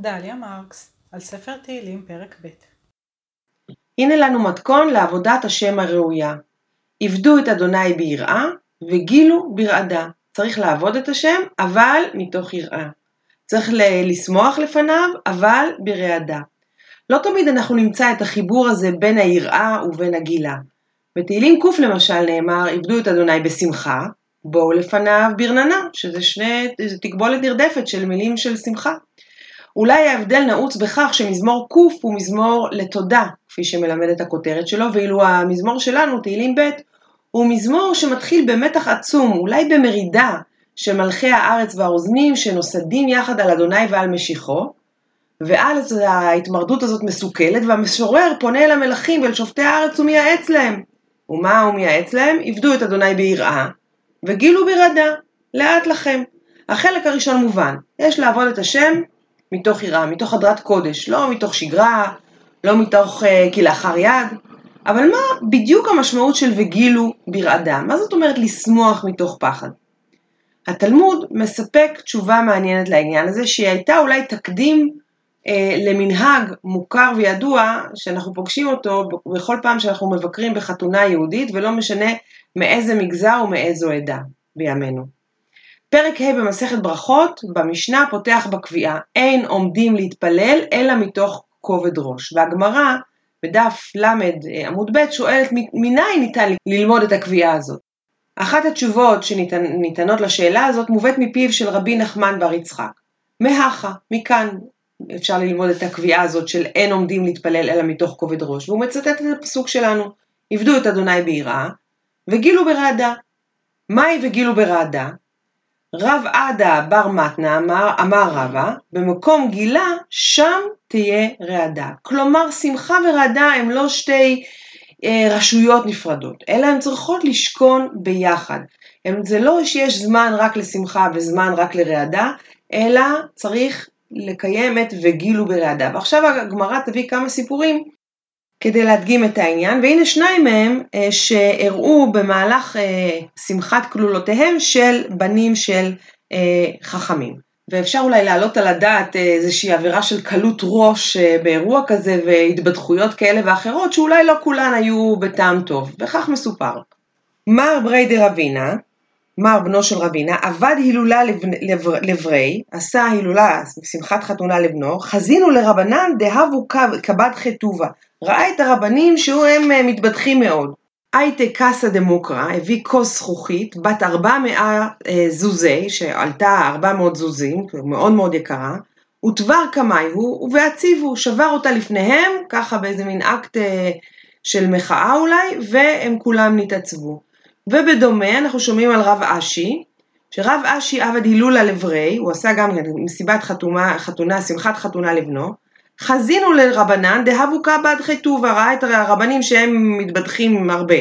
דליה מרקס, על ספר תהילים פרק ב' הנה לנו מתכון לעבודת השם הראויה. עבדו את אדוני ביראה וגילו ברעדה. צריך לעבוד את השם, אבל מתוך יראה. צריך לשמוח לפניו, אבל ברעדה. לא תמיד אנחנו נמצא את החיבור הזה בין היראה ובין הגילה. בתהילים ק' למשל נאמר, עבדו את אדוני בשמחה, בואו לפניו ברננה, שזה שני, תקבולת נרדפת של מילים של שמחה. אולי ההבדל נעוץ בכך שמזמור ק' הוא מזמור לתודה, כפי שמלמדת הכותרת שלו, ואילו המזמור שלנו, תהילים ב', הוא מזמור שמתחיל במתח עצום, אולי במרידה של מלכי הארץ והאוזנים שנוסדים יחד על אדוני ועל משיחו, ואז ההתמרדות הזאת מסוכלת, והמשורר פונה אל המלכים ואל שופטי הארץ ומייעץ להם. ומה הוא מייעץ להם? עבדו את אדוני ביראה, וגילו ברעדה, לאט לכם. החלק הראשון מובן, יש לעבוד את השם מתוך יראה, מתוך הדרת קודש, לא מתוך שגרה, לא מתוך uh, כלאחר יד, אבל מה בדיוק המשמעות של וגילו ברעדה? מה זאת אומרת לשמוח מתוך פחד? התלמוד מספק תשובה מעניינת לעניין הזה, שהיא הייתה אולי תקדים אה, למנהג מוכר וידוע, שאנחנו פוגשים אותו בכל פעם שאנחנו מבקרים בחתונה יהודית, ולא משנה מאיזה מגזר ומאיזו עדה בימינו. פרק ה' במסכת ברכות, במשנה פותח בקביעה, אין עומדים להתפלל אלא מתוך כובד ראש. והגמרא בדף ל' עמוד ב' שואלת מניין ניתן ללמוד את הקביעה הזאת. אחת התשובות שניתנות לשאלה הזאת מובאת מפיו של רבי נחמן בר יצחק. מהכה, מכאן אפשר ללמוד את הקביעה הזאת של אין עומדים להתפלל אלא מתוך כובד ראש, והוא מצטט את הפסוק שלנו, עבדו את אדוני ביראה וגילו ברעדה. מהי וגילו ברעדה? רב עדה בר מתנה אמר, אמר רבא, במקום גילה, שם תהיה רעדה. כלומר, שמחה ורעדה הם לא שתי אה, רשויות נפרדות, אלא הן צריכות לשכון ביחד. הם, זה לא שיש זמן רק לשמחה וזמן רק לרעדה, אלא צריך לקיים את וגילו ברעדה. ועכשיו הגמרא תביא כמה סיפורים כדי להדגים את העניין, והנה שניים מהם אה, שהראו במהלך אה, שמחת כלולותיהם של בנים של אה, חכמים. ואפשר אולי להעלות על הדעת איזושהי עבירה של קלות ראש באירוע כזה והתבדחויות כאלה ואחרות שאולי לא כולן היו בטעם טוב, וכך מסופר. מר ברי דרבינה, מר בנו של רבינה, עבד הילולה לברי, עשה הילולה, שמחת חתונה לבנו, חזינו לרבנן דהבו כבד חטובה, ראה את הרבנים שהם אה, מתבדחים מאוד. הייתה קאסה דמוקרא, הביא כוס זכוכית, בת 400 אה, זוזי, שעלתה 400 זוזים, מאוד מאוד יקרה, ודבר קמייהו, ובהציבו, שבר אותה לפניהם, ככה באיזה מין אקט אה, של מחאה אולי, והם כולם נתעצבו. ובדומה אנחנו שומעים על רב אשי, שרב אשי עבד הילולה לברי, הוא עשה גם מסיבת חתונה, חתונה, שמחת חתונה לבנו, חזינו לרבנן דהבו קבד חטובה, ראה את הרבנים שהם מתבדחים הרבה.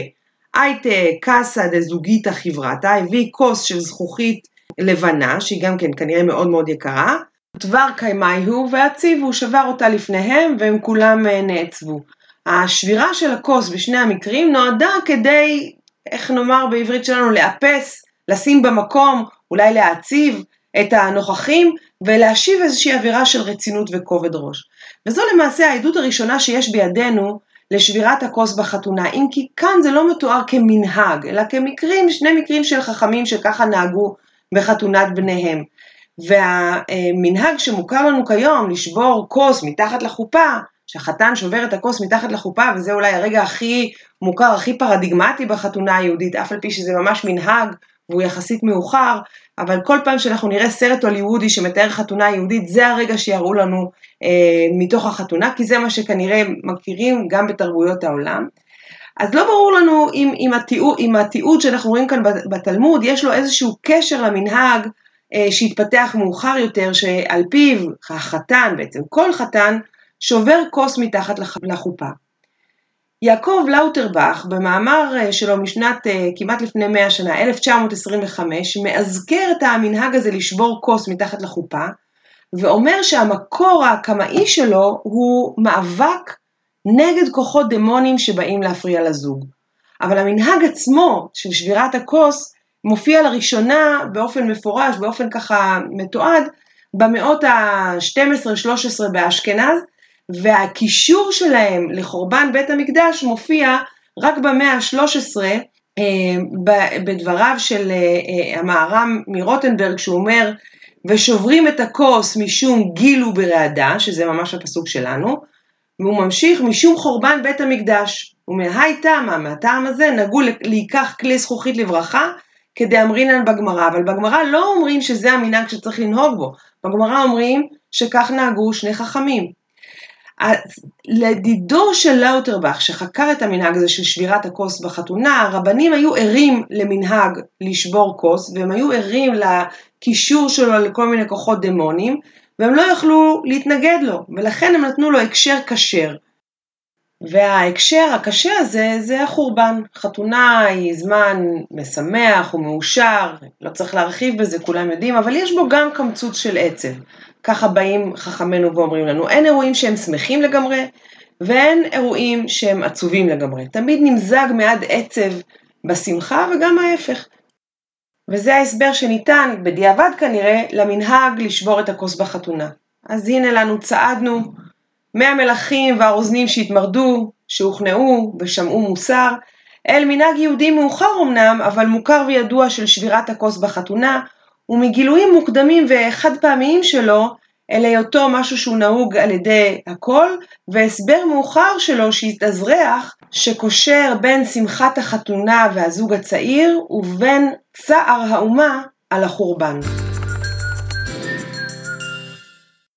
הייתה קאסה דזוגיתא חברתא, הביא כוס של זכוכית לבנה, שהיא גם כן כנראה מאוד מאוד יקרה, דבר קיימאיהו והציבו, שבר אותה לפניהם והם כולם אה, נעצבו. השבירה של הכוס בשני המקרים נועדה כדי, איך נאמר בעברית שלנו, לאפס, לשים במקום, אולי להעציב את הנוכחים ולהשיב איזושהי אווירה של רצינות וכובד ראש. וזו למעשה העדות הראשונה שיש בידינו לשבירת הכוס בחתונה, אם כי כאן זה לא מתואר כמנהג, אלא כמקרים, שני מקרים של חכמים שככה נהגו בחתונת בניהם. והמנהג שמוכר לנו כיום, לשבור כוס מתחת לחופה, שהחתן שובר את הכוס מתחת לחופה, וזה אולי הרגע הכי מוכר, הכי פרדיגמטי בחתונה היהודית, אף על פי שזה ממש מנהג והוא יחסית מאוחר, אבל כל פעם שאנחנו נראה סרט הוליוודי שמתאר חתונה יהודית, זה הרגע שיראו לנו אה, מתוך החתונה, כי זה מה שכנראה מכירים גם בתרבויות העולם. אז לא ברור לנו אם, אם, התיעוד, אם התיעוד שאנחנו רואים כאן בתלמוד, יש לו איזשהו קשר למנהג אה, שהתפתח מאוחר יותר, שעל פיו החתן, בעצם כל חתן, שובר כוס מתחת לחופה. יעקב לאוטרבך, במאמר אה, שלו משנת אה, כמעט לפני 100 שנה, 1925, מאזכר את המנהג הזה לשבור כוס מתחת לחופה, ואומר שהמקור הקמאי שלו הוא מאבק נגד כוחות דמונים שבאים להפריע לזוג. אבל המנהג עצמו של שבירת הכוס מופיע לראשונה באופן מפורש, באופן ככה מתועד, במאות ה-12-13 באשכנז, והקישור שלהם לחורבן בית המקדש מופיע רק במאה ה-13 אה, בדבריו של אה, אה, המהר"ם מרוטנברג, שהוא אומר, ושוברים את הכוס משום גילו ברעדה, שזה ממש הפסוק שלנו, והוא ממשיך משום חורבן בית המקדש. ומהי טעמה, מהטעם הזה, נגעו להיקח כלי זכוכית לברכה, כדאמרינן בגמרא, אבל בגמרא לא אומרים שזה המנהג שצריך לנהוג בו, בגמרא אומרים שכך נהגו שני חכמים. לדידו של לאוטרבך שחקר את המנהג הזה של שבירת הכוס בחתונה, הרבנים היו ערים למנהג לשבור כוס, והם היו ערים לקישור שלו לכל מיני כוחות דמונים, והם לא יכלו להתנגד לו, ולכן הם נתנו לו הקשר כשר. וההקשר הקשה הזה זה החורבן. חתונה היא זמן משמח ומאושר, לא צריך להרחיב בזה, כולם יודעים, אבל יש בו גם קמצוץ של עצב. ככה באים חכמינו ואומרים לנו, אין אירועים שהם שמחים לגמרי, ואין אירועים שהם עצובים לגמרי. תמיד נמזג מעט עצב בשמחה וגם ההפך. וזה ההסבר שניתן, בדיעבד כנראה, למנהג לשבור את הכוס בחתונה. אז הנה לנו, צעדנו מהמלכים והרוזנים שהתמרדו, שהוכנעו ושמעו מוסר, אל מנהג יהודי מאוחר אמנם, אבל מוכר וידוע של שבירת הכוס בחתונה, ומגילויים מוקדמים וחד פעמיים שלו, אל היותו משהו שהוא נהוג על ידי הכל, והסבר מאוחר שלו שהתאזרח, שקושר בין שמחת החתונה והזוג הצעיר, ובין צער האומה על החורבן.